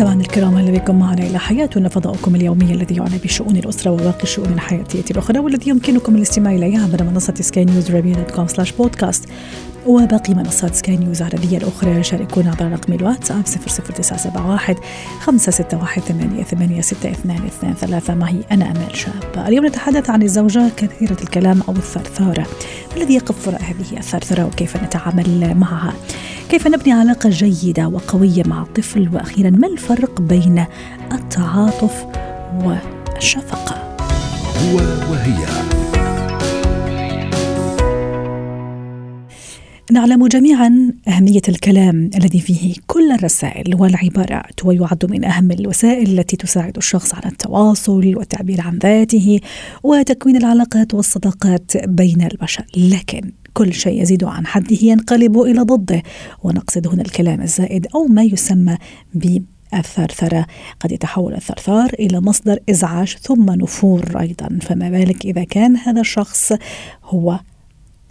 سمعنا الكرام أهلا بكم معنا إلى حياتنا فضاؤكم اليومي الذي يعنى بشؤون الأسرة وباقي الشؤون الحياتية الأخرى والذي يمكنكم الاستماع إليه عبر منصة سكاي نيوز dot com slash بودكاست وباقي منصات سكاي نيوز العربية الأخرى شاركونا عبر رقم الواتساب 00971 561 88 6223 معي أنا أمال شاب. اليوم نتحدث عن الزوجة كثيرة الكلام أو الثرثارة ما الذي يقف وراء هذه الثرثرة وكيف نتعامل معها؟ كيف نبني علاقة جيدة وقوية مع الطفل وأخيرا ما الفرق بين التعاطف والشفقة؟ هو وهي. نعلم جميعا أهمية الكلام الذي فيه كل الرسائل والعبارات ويعد من أهم الوسائل التي تساعد الشخص على التواصل والتعبير عن ذاته وتكوين العلاقات والصداقات بين البشر. لكن كل شيء يزيد عن حده ينقلب إلى ضده. ونقصد هنا الكلام الزائد أو ما يسمى ب الثرثرة قد يتحول الثرثار إلى مصدر إزعاج ثم نفور أيضا. فما بالك إذا كان هذا الشخص هو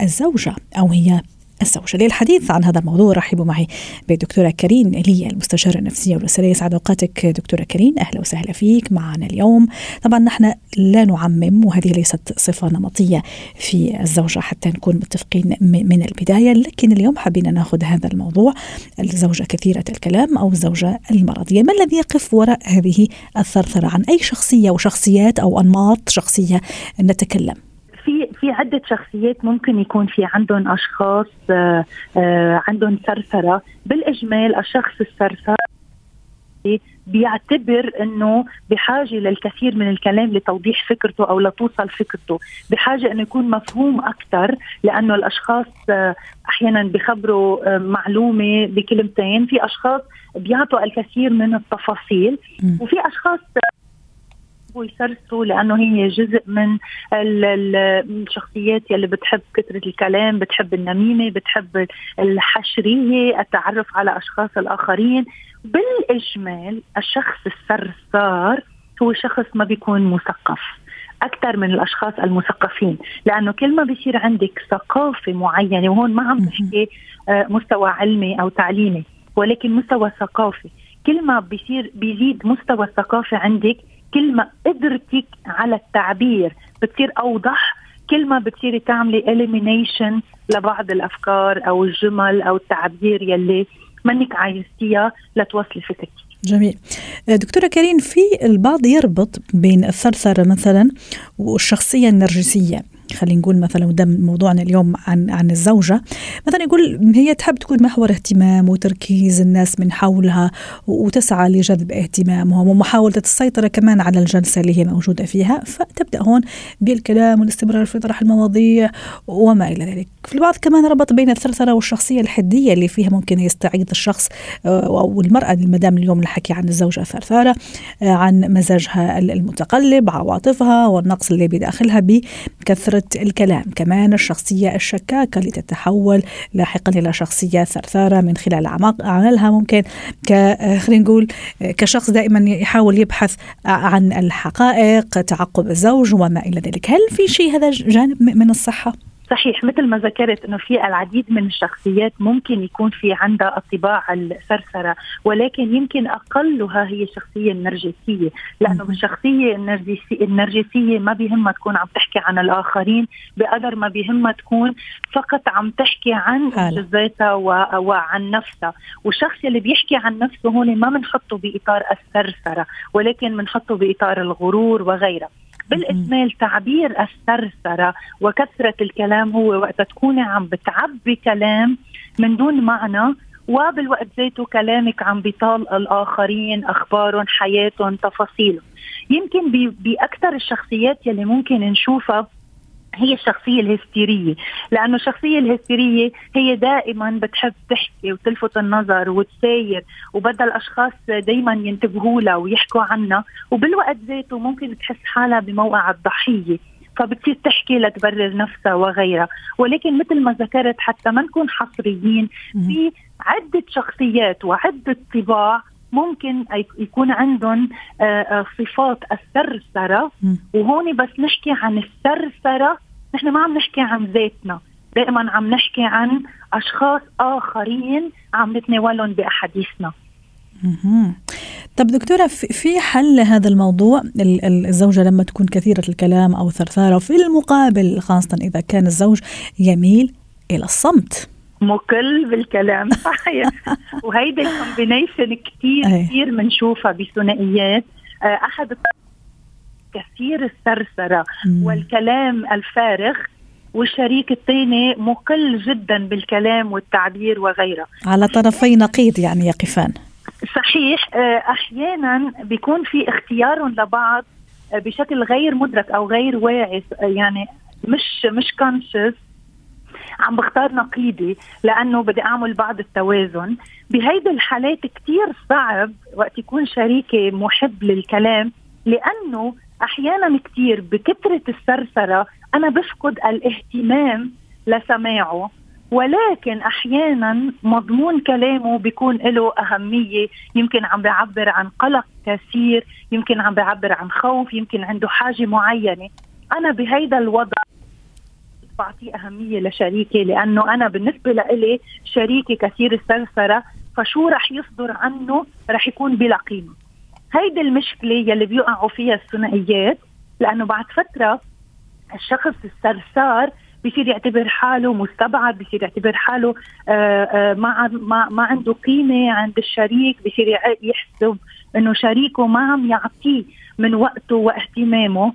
الزوجة أو هي الزوجة للحديث عن هذا الموضوع. رحبوا معي بالدكتورة كريم لي المستشارة النفسية والأسرية يسعد أوقاتك دكتورة كريم. أهلا وسهلا فيك معنا اليوم. طبعا نحن لا نعمم وهذه ليست صفة نمطية في الزوجة حتى نكون متفقين من البداية لكن اليوم حبينا نأخذ هذا الموضوع. الزوجة كثيرة الكلام أو الزوجة المرضية. ما الذي يقف وراء هذه الثرثرة؟ عن أي شخصية وشخصيات أو أنماط شخصية نتكلم؟ في في عدة شخصيات ممكن يكون في عندهم أشخاص آآ آآ عندهم ثرثرة. بالإجمال الشخص الثرثار بيعتبر إنه بحاجة للكثير من الكلام لتوضيح فكرته أو لتوصل فكرته، بحاجة إنه يكون مفهوم أكثر لأنه الأشخاص أحيانا بخبروا معلومة بكلمتين، في أشخاص بيعطوا الكثير من التفاصيل. وفي أشخاص ويسرسوا لأنه هي جزء من الشخصيات يلي بتحب كثرة الكلام بتحب النميمة بتحب الحشرية التعرف على أشخاص الآخرين. بالإجمال الشخص الثرثار هو شخص ما بيكون مثقف أكثر من الأشخاص المثقفين. لأنه كل ما بيصير عندك ثقافة معينة وهون ما عم بحكي مستوى علمي أو تعليمي ولكن مستوى ثقافي. كل ما بيصير بيزيد مستوى الثقافة عندك كل ما قدرتك على التعبير بتصير أوضح. كل ما بتصيري تعملي اليمينيشن لبعض الأفكار أو الجمل أو التعبير يلي منك عايزتيها لتوصلي فكرتك جميل. دكتورة كريم في البعض يربط بين الثرثرة مثلا والشخصية النرجسية. خلينا نقول مثلا وده موضوعنا اليوم عن عن الزوجة. مثلا يقول هي تحب تكون محور اهتمام وتركيز الناس من حولها وتسعى لجذب اهتمامهم ومحاولة السيطرة كمان على الجلسة اللي هي موجودة فيها. فتبدأ هون بالكلام والاستمرار في طرح المواضيع وما إلى ذلك. في البعض كمان ربط بين الثرثرة والشخصية الحدية اللي فيها ممكن يستعيد الشخص أو المرأة المدام اليوم الحكي عن الزوجة الثرثاره عن مزاجها المتقلب عواطفها والنقص اللي بداخلها بكثرة الكلام. كمان الشخصية الشكاكة اللي تتحول لاحقا إلى شخصية ثرثارة من خلال أعمالها ممكن. ك خلينا نقول كشخص دائما يحاول يبحث عن الحقائق تعقب الزوج وما إلى ذلك. هل في شيء هذا جانب من الصحة؟ صحيح مثل ما ذكرت إنه في العديد من الشخصيات ممكن يكون في عندها الطباع الثرثرة ولكن يمكن أقلها هي الشخصية النرجسية. لأنه بالشخصيه النرجسيه النرجسية ما بيهمها تكون عم تحكي عن الآخرين بقدر ما بيهمها تكون فقط عم تحكي عن انجازاتها وعن نفسها. والشخص اللي بيحكي عن نفسه هون ما بنحطه بإطار الثرثرة ولكن بنحطه بإطار الغرور وغيرها. بالاجمال تعبير الثرثرة وكثرة الكلام هو وقت تكوني عم بتعبي كلام من دون معنى وبالوقت ذاته كلامك عم بيطال الآخرين أخبارهم حياتهم تفاصيلهم. يمكن بأكثر الشخصيات يلي ممكن نشوفها هي الشخصية الهستيرية لأنه الشخصية الهستيرية هي دائما بتحب تحكي وتلفت النظر وتساير وبدها الأشخاص دائما ينتبهوا لها ويحكوا عنها وبالوقت ذاته ممكن تحس حالها بموقع الضحية فبتصير تحكي لتبرر نفسها وغيرها. ولكن مثل ما ذكرت حتى ما نكون حصريين في عدة شخصيات وعدة طباع ممكن يكون عندهم آه، آه، صفات السرسرة وهون بس نحكي عن السرسرة نحن ما عم نحكي عن ذاتنا. دائما عم نحكي عن أشخاص آخرين عم نتناولهم بأحاديثنا. طب دكتورة في حل لهذا الموضوع؟ الزوجة لما تكون كثيرة الكلام أو ثرثارة في المقابل خاصة إذا كان الزوج يميل إلى الصمت. مكل بالكلام. صحيح. وهيدي الكومبينيشن كثير كثير بنشوفها بثنائيات. آه، أحد كثير الثرثرة والكلام الفارغ والشريك الثاني مقل جدا بالكلام والتعبير وغيره. على طرفي نقيض يعني يقفان صحيح. آه، أحيانا بيكون في اختيار لبعض آه، بشكل غير مدرك أو غير واعي. يعني مش مش كونشس عم بختار نقيضي لأنه بدي أعمل بعض التوازن. بهيدي الحالات كتير صعب وقت يكون شريكي محب للكلام لأنه أحيانا كتير بكثره الثرثرة أنا بفقد الاهتمام لسماعه. ولكن أحيانا مضمون كلامه بيكون له أهمية. يمكن عم بيعبر عن قلق كثير يمكن عم بيعبر عن خوف يمكن عنده حاجة معينة. أنا بهيدا الوضع بعطيه أهمية لشريكي لأنه أنا بالنسبة لإلي شريكي كثير السلسلة فشو رح يصدر عنه رح يكون بلا قيمة. هيدي المشكلة يلي بيقعوا فيها الثنائيات لأنه بعد فترة الشخص السرسار بصير يعتبر حاله مستبعد بصير يعتبر حاله آآ آآ ما ما ما عنده قيمة عند الشريك بصير يحسب إنه شريكه ما عم يعطيه من وقته واهتمامه.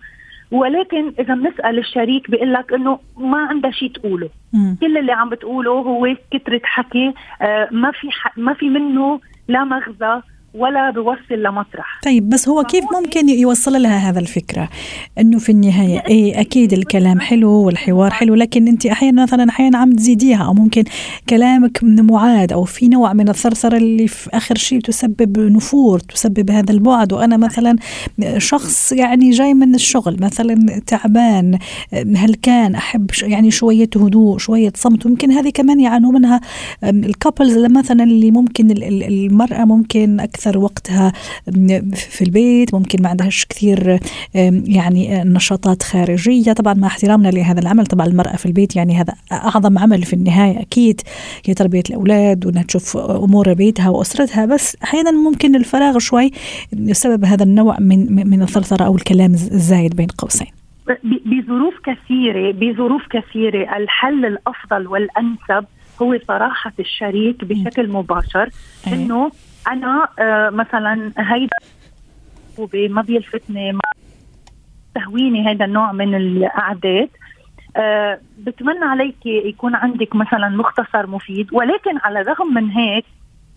ولكن إذا بنسأل الشريك بيقول لك إنه ما عنده شيء تقوله مم. كل اللي عم بتقوله هو كثره حكي آه ما في ما في منه لا مغزى ولا بوصل لمطرح. طيب بس هو كيف ممكن يوصل لها هذا الفكرة؟ إنه في النهاية إيه أكيد الكلام حلو والحوار حلو لكن أنت أحيانا مثلا أحيانا عم تزيديها أو ممكن كلامك معاد أو في نوع من الثرثرة اللي في آخر شيء تسبب نفور تسبب هذا البعد. وأنا مثلا شخص يعني جاي من الشغل مثلا تعبان هل كان احب يعني شوية هدوء شوية صمت. ويمكن هذه كمان يعانوا منها الكابلز مثلا اللي ممكن المرأة ممكن أكثر أكثر وقتها في البيت ممكن ما عندهاش كثير يعني نشاطات خارجية. طبعا مع احترامنا لهذا العمل طبعا المرأة في البيت يعني هذا أعظم عمل في النهاية أكيد هي تربية الأولاد وأنها تشوف أمور بيتها وأسرتها. بس أحيانا ممكن الفراغ شوي بسبب هذا النوع من من الثرثرة أو الكلام الزايد بين قوسين. بظروف كثيرة بظروف كثيرة الحل الأفضل والأنسب هو صراحة الشريك بشكل مباشر إيه. أنا آه مثلا هيدا ما بيلفتني ما تهويني هذا النوع من القعدات. آه بتمنى عليك يكون عندك مثلا مختصر مفيد ولكن على الرغم من هيك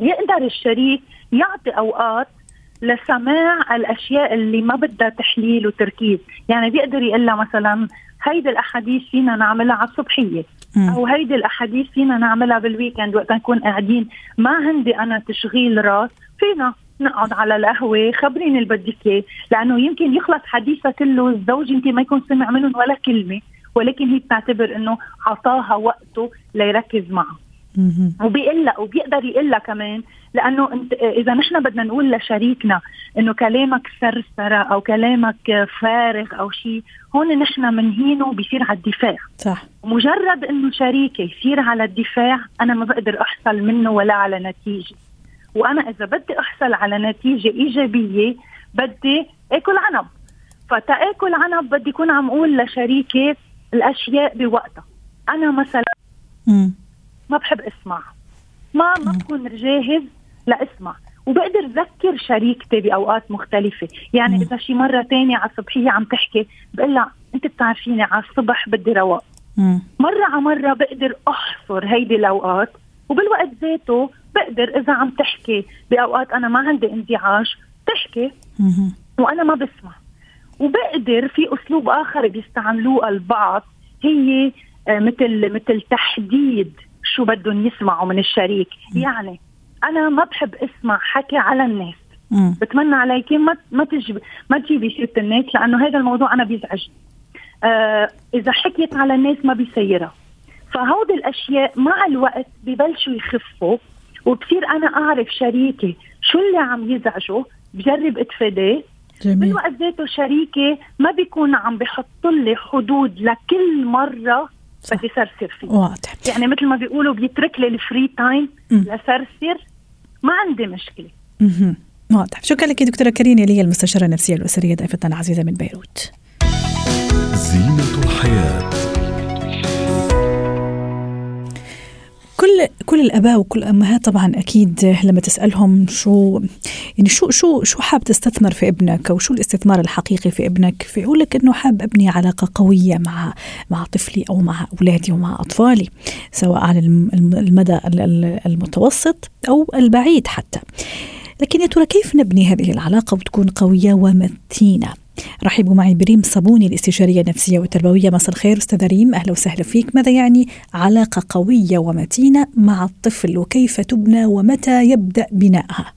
يقدر الشريك يعطي أوقات لسماع الأشياء اللي ما بدها تحليل وتركيز. يعني بيقدر يقول مثلا هيدي الأحاديث فينا نعملها على الصبحية. أو هيدي الأحاديث فينا نعملها بالويكند وقت نكون قاعدين. ما عندي أنا تشغيل راس. فينا نقعد على القهوة خبريني اللي بدك إياه. لأنه يمكن يخلص حديثها كله الزوج يمكن ما يكون سمع منهم ولا كلمة. ولكن هي بتعتبر إنه عطاها وقته ليركز معها وبيقول لها وبيقدر يقول لها كمان لأنه انت إذا نحن بدنا نقول لشريكنا إنه كلامك سرسرة أو كلامك فارغ أو شيء هون نحن منهينه بيصير على الدفاع. صح. مجرد إنه شريكي يصير على الدفاع أنا ما بقدر أحصل منه ولا على نتيجة. وأنا إذا بدي أحصل على نتيجة إيجابية بدي آكل عنب. فتاكل عنب بدي اكون عم أقول لشريكي الأشياء بوقتها. أنا مثلا م. ما بحب اسمع. ما ما بكون جاهز لاسمع. وبقدر ذكر شريكتي بأوقات مختلفة. يعني إذا شي مرة تانية على الصبحيه عم تحكي بقول لها أنت بتعرفيني على الصبح بدي رواق. مرة على مرة بقدر أحصر هيدي الأوقات وبالوقت ذاته بقدر إذا عم تحكي بأوقات أنا ما عندي انزعاج تحكي. وأنا ما بسمع. وبقدر في أسلوب آخر بيستعملوه البعض هي آه، مثل مثل تحديد شو بدهم يسمعوا من الشريك. يعني أنا ما بحب أسمع حكي على الناس. بتمنى عليك ما ما تجيب ما تجيبي سيره الناس لأنه هذا الموضوع أنا بيزعجني آه إذا حكيت على الناس ما بيسيرها فهودي الأشياء مع الوقت ببلشوا يخفوا وبصير أنا أعرف شريكي شو اللي عم يزعجه بجرب اتفاداه. جميل. بالوقت ذاته شريكي ما بيكون عم بحط لي حدود لكل مرة. بدي سرسر فيه واضح. يعني مثل ما بيقولوا بيترك لي الفري تايم. لسرسر ما عندي مشكلة. واضح شكرا لك دكتورة كريم يلي المستشارة النفسية الأسرية ضيفتنا العزيزة من بيروت زينة الحياة كل كل الأباء وكل الأمهات طبعا أكيد لما تسألهم شو يعني شو شو شو حاب تستثمر في ابنك أو شو الاستثمار الحقيقي في ابنك فيقول لك إنه حاب أبني علاقة قوية مع مع طفلي أو مع أولادي ومع أطفالي سواء على الم- الم- المدى ال- ال- المتوسط أو البعيد حتى. لكن يا ترى كيف نبني هذه العلاقة وتكون قوية ومتينة؟ رحبوا معي بريم صابوني الاستشارية النفسية والتربوية. مساء الخير أستاذة ريم. أهلا وسهلا فيك. ماذا يعني علاقة قوية ومتينة مع الطفل؟ وكيف تبنى ومتى يبدأ بنائها؟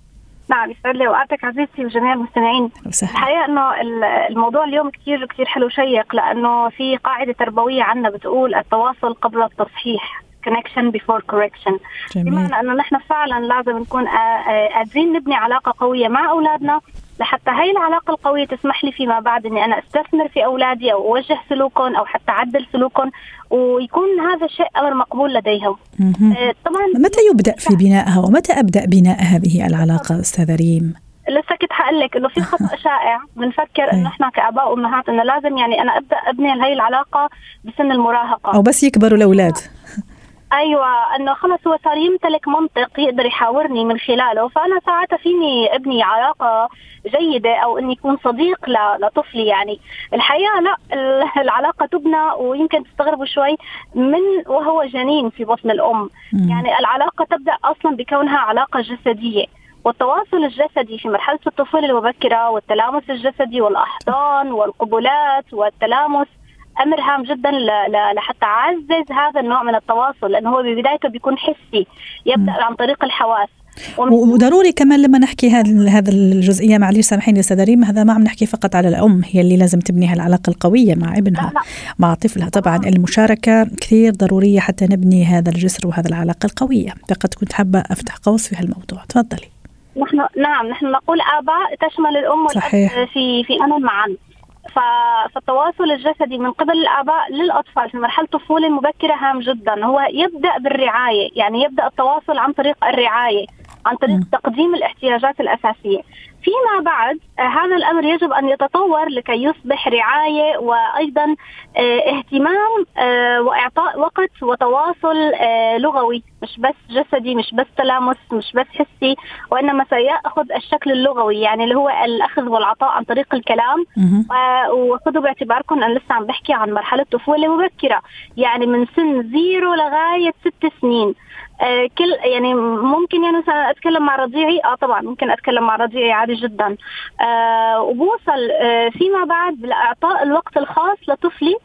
نعم يسعد لي اوقاتك عزيزتي وجميع المستمعين. الحقيقة إنه ال- الموضوع اليوم كثير كثير حلو شيق لأنه في قاعدة تربوية عندنا بتقول التواصل قبل التصحيح connection before correction. جميل. بمعنى إنه نحن فعلا لازم نكون قادرين نبني علاقة قوية مع أولادنا لحتى هاي العلاقة القوية تسمح لي فيما بعد إني أنا أستثمر في أولادي أو أوجه سلوكهم أو حتى أعدل سلوكهم ويكون هذا الشيء أمر مقبول لديهم. آه، طبعا متى يبدأ في بنائها ومتى أبدأ بناء هذه العلاقة استاذه ريم؟ لسه كنت حقول لك إنه في خطأ شائع بنفكر. إنه إحنا كآباء وأمهات إنه لازم يعني أنا أبدأ أبني هي العلاقة بسن المراهقة. أو بس يكبروا الأولاد. أيوه إنه خلص هو صار يمتلك منطق يقدر يحاورني من خلاله فأنا ساعتها فيني ابني علاقة جيدة أو إني يكون صديق لطفلي يعني. الحقيقة لا ال- العلاقة تبنى ويمكن تستغربوا شوي من وهو جنين في بطن الأم. مم. يعني العلاقة تبدأ أصلا بكونها علاقة جسدية. والتواصل الجسدي في مرحلة الطفولة المبكرة والتلامس الجسدي والأحضان والقبلات والتلامس أمر هام جدا لحتى اعزز هذا النوع من التواصل لأنه هو ببدايته بيكون حسي يبدأ عن طريق الحواس. وضروري كمان لما نحكي هذا هذا الجزئية معلش سامحيني أستاذة ريم هذا ما عم نحكي فقط على الأم هي اللي لازم تبني هالعلاقة القوية مع ابنها. مع طفلها. طبعا المشاركة كثير ضرورية حتى نبني هذا الجسر وهذا العلاقة القوية. فقد كنت حابة أفتح قوس في هالموضوع. تفضلي. نحن نعم نحن نقول آباء تشمل الأم صحيح. والاب في في امل معا. فالتواصل الجسدي من قبل الآباء للأطفال في مرحلة الطفوله المبكره هام جدا هو يبدأ بالرعاية يعني يبدأ التواصل عن طريق الرعاية عن طريق. تقديم الاحتياجات الأساسية فيما بعد آه، هذا الأمر يجب أن يتطور لكي يصبح رعاية وأيضا آه، اهتمام آه، وإعطاء وقت وتواصل لغوي. مش بس جسدي مش بس تلامس مش بس حسي وإنما سيأخذ الشكل اللغوي يعني اللي هو الأخذ والعطاء عن طريق الكلام. وخذوا باعتباركم أنا لسه عم بحكي عن مرحلة طفولة مبكرة. يعني من سن زيرو لغاية ست سنين. آه، كل يعني ممكن يعني مثلا أتكلم مع رضيعي؟ آه طبعا ممكن أتكلم مع رضيعي عادي جدا. آه وبوصل آه فيما بعد لإعطاء الوقت الخاص لطفلي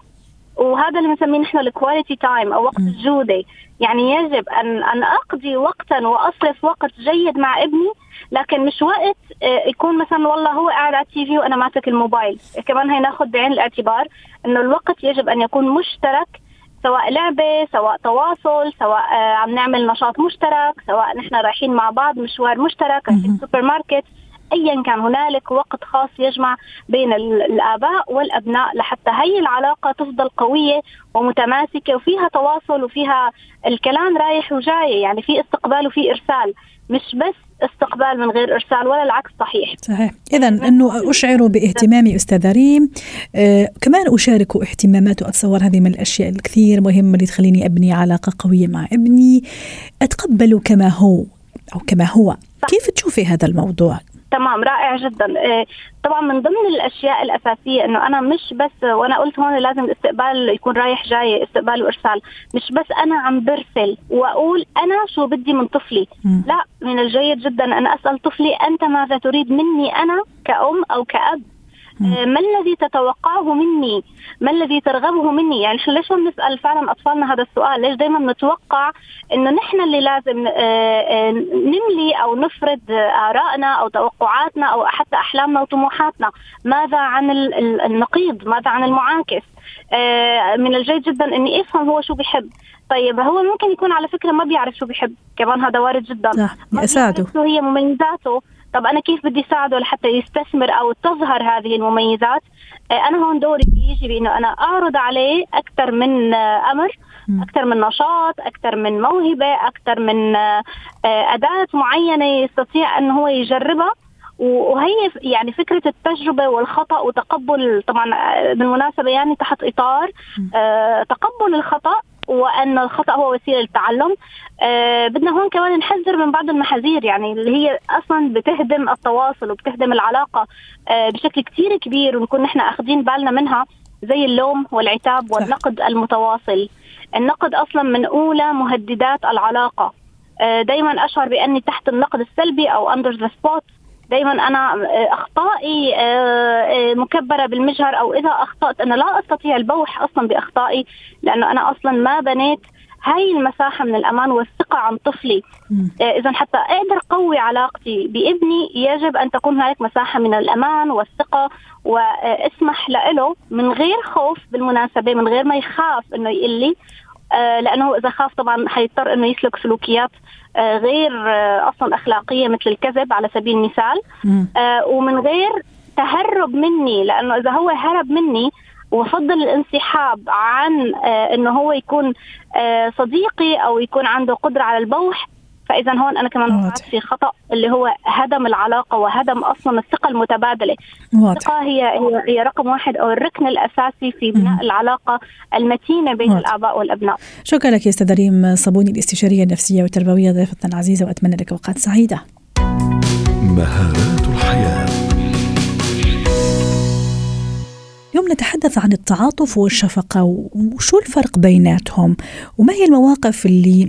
وهذا اللي بنسميه نحن ال quality time أو وقت. الجودة. يعني يجب ان أن أقضي وقتا وأصرف وقت جيد مع ابني لكن مش وقت آه، يكون مثلا والله هو قاعد على ال TV وأنا ماسك الموبايل. كمان هي ناخذ بعين الاعتبار إنه الوقت يجب أن يكون مشترك سواء لعبة سواء تواصل سواء آه، عم نعمل نشاط مشترك سواء نحن رايحين مع بعض مشوار مشترك رايحين مهم. سوبر ماركت ايا كان هنالك وقت خاص يجمع بين ال- الآباء والأبناء لحتى هي العلاقة تفضل قوية ومتماسكة وفيها تواصل وفيها الكلام رايح وجاي يعني في استقبال وفي إرسال مش بس استقبال من غير إرسال ولا العكس صحيح. صحيح. إذا أنه أشعر باهتمامي أستاذة ريم. آه كمان أشارك اهتمامات وأتصور هذه من الأشياء الكثير مهمة اللي تخليني أبني علاقة قوية مع ابني. أتقبله كما هو أو كما هو. كيف تشوفي هذا الموضوع؟ تمام رائع جدا. إيه، طبعا من ضمن الأشياء الأساسية إنه أنا مش بس وأنا قلت هون لازم الاستقبال يكون رايح جاي استقبال وإرسال. مش بس أنا عم برسل وأقول أنا شو بدي من طفلي. مم. لا من الجيد جدا أن أسأل طفلي أنت ماذا تريد مني أنا كأم أو كأب. ما الذي تتوقعه مني؟ ما الذي ترغبه مني؟ يعني ليش ما بنسأل فعلا أطفالنا هذا السؤال؟ ليش دائما نتوقع إنه نحن اللي لازم نملي أو نفرض آرائنا أو توقعاتنا أو حتى أحلامنا وطموحاتنا؟ ماذا عن النقيض؟ ماذا عن المعاكس؟ من الجيد جدا إني أفهم هو شو بيحب. طيب هو ممكن يكون على فكرة ما بيعرف شو بيحب. كمان هذا وارد جدا. صح اساعده شو هي مميزاته. طب أنا كيف بدي اساعده لحتى يستثمر أو تظهر هذه المميزات؟ آه، أنا هون دوري بيجي بإنه أنا أعرض عليه أكثر من آه، أمر أكثر من نشاط أكثر من موهبة أكثر من آه، أداة معينة يستطيع إنه هو يجربها. وهي يعني فكرة التجربة والخطأ وتقبل طبعا بالمناسبة يعني تحت إطار تقبل الخطأ وأن الخطأ هو وسيلة للتعلم آه بدنا هون كمان نحذر من بعض المحاذير يعني اللي هي أصلا بتهدم التواصل وبتهدم العلاقة آه بشكل كثير كبير ونكون نحن أخذين بالنا منها زي اللوم والعتاب والنقد المتواصل. النقد أصلا من أولى مهددات العلاقة. آه دائما أشعر بأني تحت النقد السلبي أو under the spot دائما أنا آه، أخطائي آه، آه، مكبرة بالمجهر أو إذا أخطأت أنا لا أستطيع البوح أصلا بأخطائي لأنه أنا أصلا ما بنيت هاي المساحة من الأمان والثقة عن طفلي. اذا حتى أقدر قوي علاقتي بابني يجب أن تكون هناك مساحة من الأمان والثقة وأسمح له من غير خوف بالمناسبة من غير ما يخاف إنه يقول لي لأنه إذا خاف طبعا حيضطر إنه يسلك سلوكيات غير آه، أصلا أخلاقية مثل الكذب على سبيل المثال. آه، ومن غير تهرب مني لأنه إذا هو هرب مني وفضل الانسحاب عن إنه هو يكون صديقي أو يكون عنده قدرة على البوح فإذا هون أنا كمان وقعت في خطأ اللي هو هدم العلاقة وهدم أصلا الثقة المتبادلة واضح. الثقة هي هي هي رقم واحد أو الركن الأساسي في بناء مم. العلاقة المتينة بين واضح. الآباء والأبناء شكرا لك يا أستاذ ريم صابوني الاستشارية النفسية والتربوية ضيفتنا العزيزة وأتمنى لك اوقات سعيدة مهارات الحياة اليوم نتحدث عن التعاطف والشفقة وشو الفرق بيناتهم؟ وما هي المواقف اللي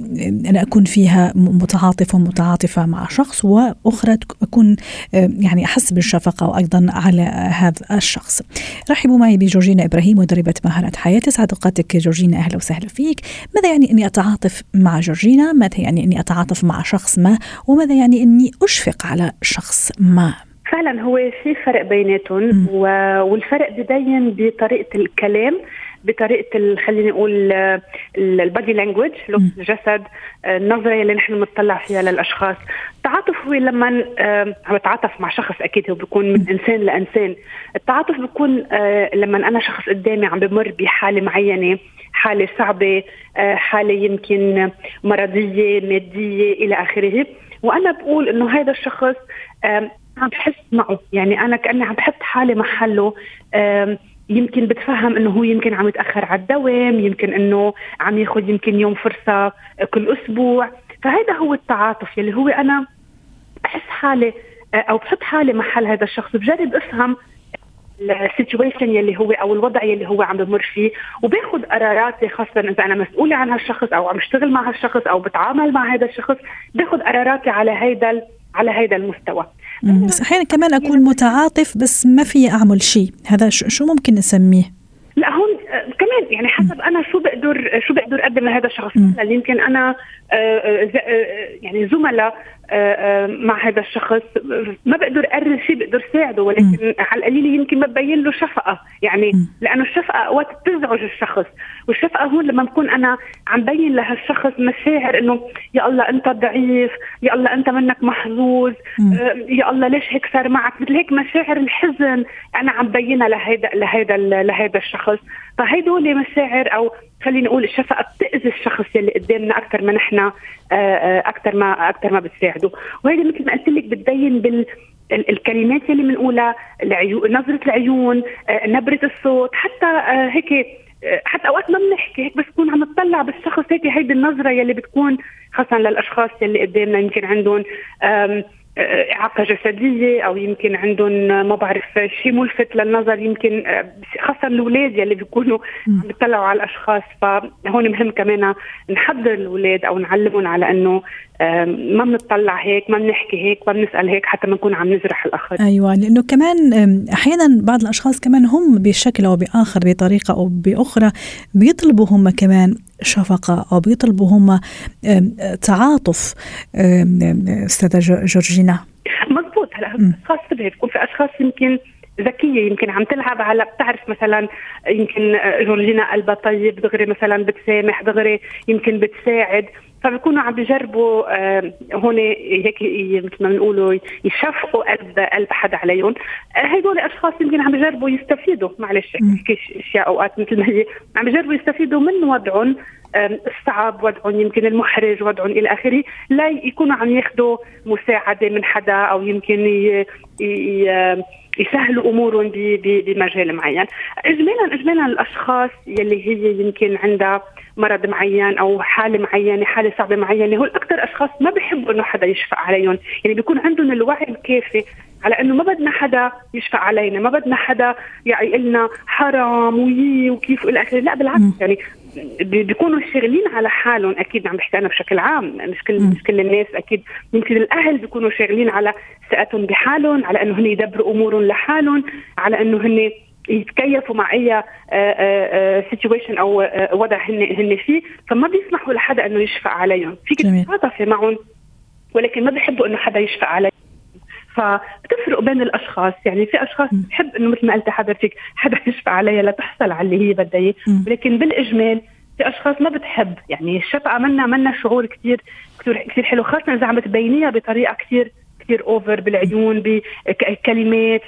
أنا أكون فيها متعاطف ومتعاطفة مع شخص وأخرى أكون يعني أحس بالشفقة وأيضا على هذا الشخص؟ رحبوا معي بجورجينا إبراهيم مدربة مهارات حياة. تسعد أوقاتك جورجينا أهلا وسهلا فيك. ماذا يعني أني أتعاطف مع جورجينا؟ ماذا يعني أني أتعاطف مع شخص ما؟ وماذا يعني أني أشفق على شخص ما؟ فعلا هو في فرق بيناتهم والفرق ببين بطريقة الكلام بطريقة خليني أقول البادي لانجوج لغة الجسد النظرة اللي نحن بنطلع فيها للأشخاص. التعاطف هو لما عم بتعاطف مع شخص أكيد هو بيكون من إنسان لإنسان. التعاطف بيكون آه، لما أنا شخص قدامي عم بمر بحالة معينة حالة صعبة آه، حالة يمكن مرضية مادية إلى آخره. وأنا بقول إنه هذا الشخص عم بحس معه. يعني أنا كأني عم بحط حالي محله. يمكن بتفهم إنه هو يمكن عم يتأخر على الدوام يمكن إنه عم ياخذ يمكن يوم فرصة كل أسبوع. فهذا هو التعاطف يلي هو أنا بحس حالي آه، أو بحط حالي محل هذا الشخص. بجرب أفهم السيتويشن يلي هو أو الوضع يلي هو عم بمر فيه وباخذ قراراتي خاصه إذا أنا مسؤولة عن هالشخص أو عم اشتغل مع هالشخص أو بتعامل مع هذا الشخص. باخذ قراراتي على هيدا على هذا المستوى. بس أحيانا كمان أكون متعاطف بس ما في أعمل شيء هذا شو ممكن نسميه؟ لا هون آه، كمان يعني حسب أنا شو بقدر شو بقدر أقدم لهذا الشخص. يمكن أنا آه، آه، يعني زملاء مع هذا الشخص ما بقدر أقرر شيء بقدر ساعده ولكن على القليل يمكن ما ببين له شفقة. يعني لأنه الشفقة اوقات بتزعج الشخص. والشفقه هون لما بكون أنا عم بين لهالشخص مشاعر إنه يا الله أنت ضعيف يا الله أنت منك محظوظ يا الله ليش هيك صار معك؟ مثل هيك مشاعر الحزن أنا عم بينها لهيدا لهيدا لهيدا الشخص. فهيدول مشاعر أو خلينا نقول الشفقه بتأذي الشخص يلي قدامنا أكثر ما نحن آه، آه، أكثر ما أكثر ما بتساعده. وهيدي مثل ما قلت لك بتبين بال الكلمات اللي بنقولها العيون نظرة العيون آه، نبرة الصوت حتى هيك حتى أوقات ما بنحكي هيك بس نكون عم نطلع بالشخص هيك هيدي النظرة يلي بتكون خاصه للأشخاص يلي قدامنا يمكن عندهم إعاقة جسدية أو يمكن عندهم ما بعرف شيء ملفت للنظر يمكن خاصه الأولاد يلي بيكونوا بيطلعوا على الأشخاص. فهون مهم كمان نحضر الأولاد أو نعلمهم على إنه ما بنطلع هيك ما بنحكي هيك ما بنسأل هيك حتى ما نكون عم نجرح الآخر. أيوه لأنه كمان أحيانا بعض الأشخاص كمان هم بشكل أو بآخر بطريقة أو بأخرى بيطلبوا هم كمان شفقة أو بيطلبوا هم تعاطف أستاذة جورجينا. مضبوط هلا اشخاص بتكون في أشخاص يمكن ذكية يمكن عم تلعب على بتعرف مثلا يمكن جورجينا قلبها طيب دغري مثلا بتسامح دغري يمكن بتساعد. فبيكونوا عم بيجربوا هون هيك مثل ما بنقولوا يشفقوا قلب قلب حدا عليهم. هدول أشخاص يمكن عم بيجربوا يستفيدوا. معلش أشياء أوقات مثل ما هي. عم بيجربوا يستفيدوا من وضعهم الصعب وضعهم يمكن المحرج وضعهم إلى آخره لا يكونوا عم ياخذوا مساعدة من حدا أو يمكن ي... ي... يسهلوا أمورهم بمجال معين. اجمالا اجمالا الأشخاص يلي هي يمكن عندها مرض معين أو حالة معينة حالة صعبة معينة هو أكثر أشخاص ما بيحبوا إنه حدا يشفق عليهم. يعني بيكون عندهم الوعي الكافي على إنه ما بدنا حدا يشفق علينا ما بدنا حدا يقول لنا حرام ويي وكيف وإلى آخره. لا بالعكس يعني بيكونوا شاغلين على حالهم أكيد عم بحكي أنا بشكل عام. مش كل مش كل الناس أكيد. يمكن الأهل بيكونوا شاغلين على ثقتهم بحالهم على إنه هن يدبروا أمورهم لحالهم على إنه هن يتكيفوا مع أي سيتويشن أو وضع هن هن فيه. فما بيسمحوا لحدا إنه يشفق عليهم. فيك تتعاطفي معهم ولكن ما بيحبوا إنه حدا يشفق عليهم. فبتفرق بين الأشخاص. يعني في أشخاص بتحب إنه مثل ما قلت حضرتك حدا يشفق عليها لتحصل على اللي هي بدها إياه. ولكن بالإجمال في أشخاص ما بتحب. يعني الشفقة منا منا شعور كثير كثير حلو خاصة إذا عم تبينيها بطريقة كثير كثير اوفر بالعيون بكلمات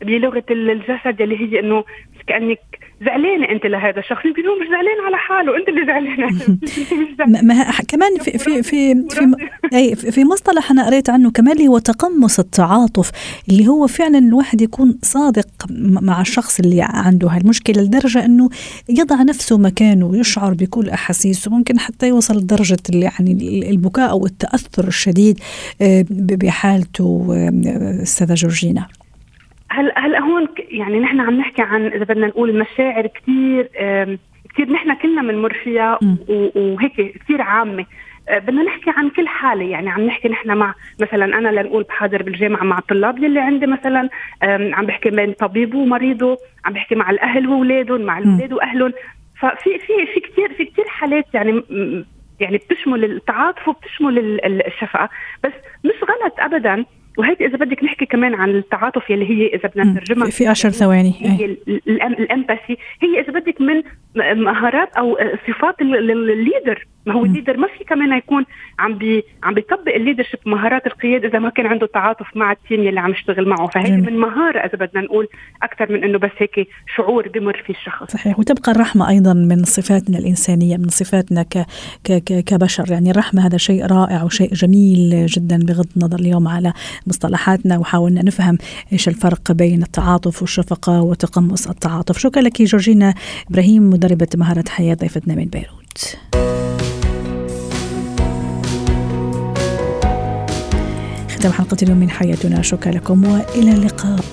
بلغة الجسد اللي هي إنه كانك زعلانة أنت لهذا الشخص. يمكن هو مش زعلان على حاله أنت اللي زعلان. ما كمان في في في في, أي في مصطلح أنا قريت عنه كمان اللي هو تقمص التعاطف اللي هو فعلا الواحد يكون صادق مع الشخص اللي عنده هالمشكلة لدرجة إنه يضع نفسه مكانه ويشعر بكل أحاسيسه ممكن حتى يوصل لدرجة يعني البكاء أو التأثر الشديد بحالته أستاذة جورجينا. هلا هلا هون يعني نحن عم نحكي عن إذا بدنا نقول مشاعر كثير كثير نحن كلنا بنمر فيها وهيك كثير عامة. بدنا نحكي عن كل حالة يعني عم نحكي نحن مع مثلا أنا لنقول بحاضر بالجامعة مع الطلاب يلي عندي مثلا عم بحكي بين طبيبه ومريضه عم بحكي مع الأهل وأولادهم مع الأولاد وأهلهم. ففي في في كثير في كثير حالات يعني يعني بتشمل التعاطف وبتشمل الشفقة. بس مش غلط ابدا وهيك إذا بدك نحكي كمان عن التعاطف يلي هي إذا بدنا نترجمها. في 10 ثواني. هي ال empathy. هي إذا بدك من مهارات أو صفات ال leader. ما هو ال leader ما في كمان يكون عم بي عم بيطبق ال leadership مهارات القيادة إذا ما كان عنده تعاطف مع ال team يلي عم يشتغل معه. فهي من مهارة إذا بدنا نقول أكثر من إنه بس هيك شعور بمر فيه الشخص. صحيح. وتبقى الرحمة أيضا من صفاتنا الإنسانية من صفاتنا ك ك ك كبشر. يعني الرحمة هذا شيء رائع وشيء جميل جدا بغض النظر اليوم على مصطلحاتنا. وحاولنا نفهم إيش الفرق بين التعاطف والشفقة وتقمص التعاطف. شكرا لك جورجينا إبراهيم مدربه مهارة حياة ضيفتنا من بيروت. ختام حلقة اليوم من حياتنا. شكرا لكم وإلى اللقاء.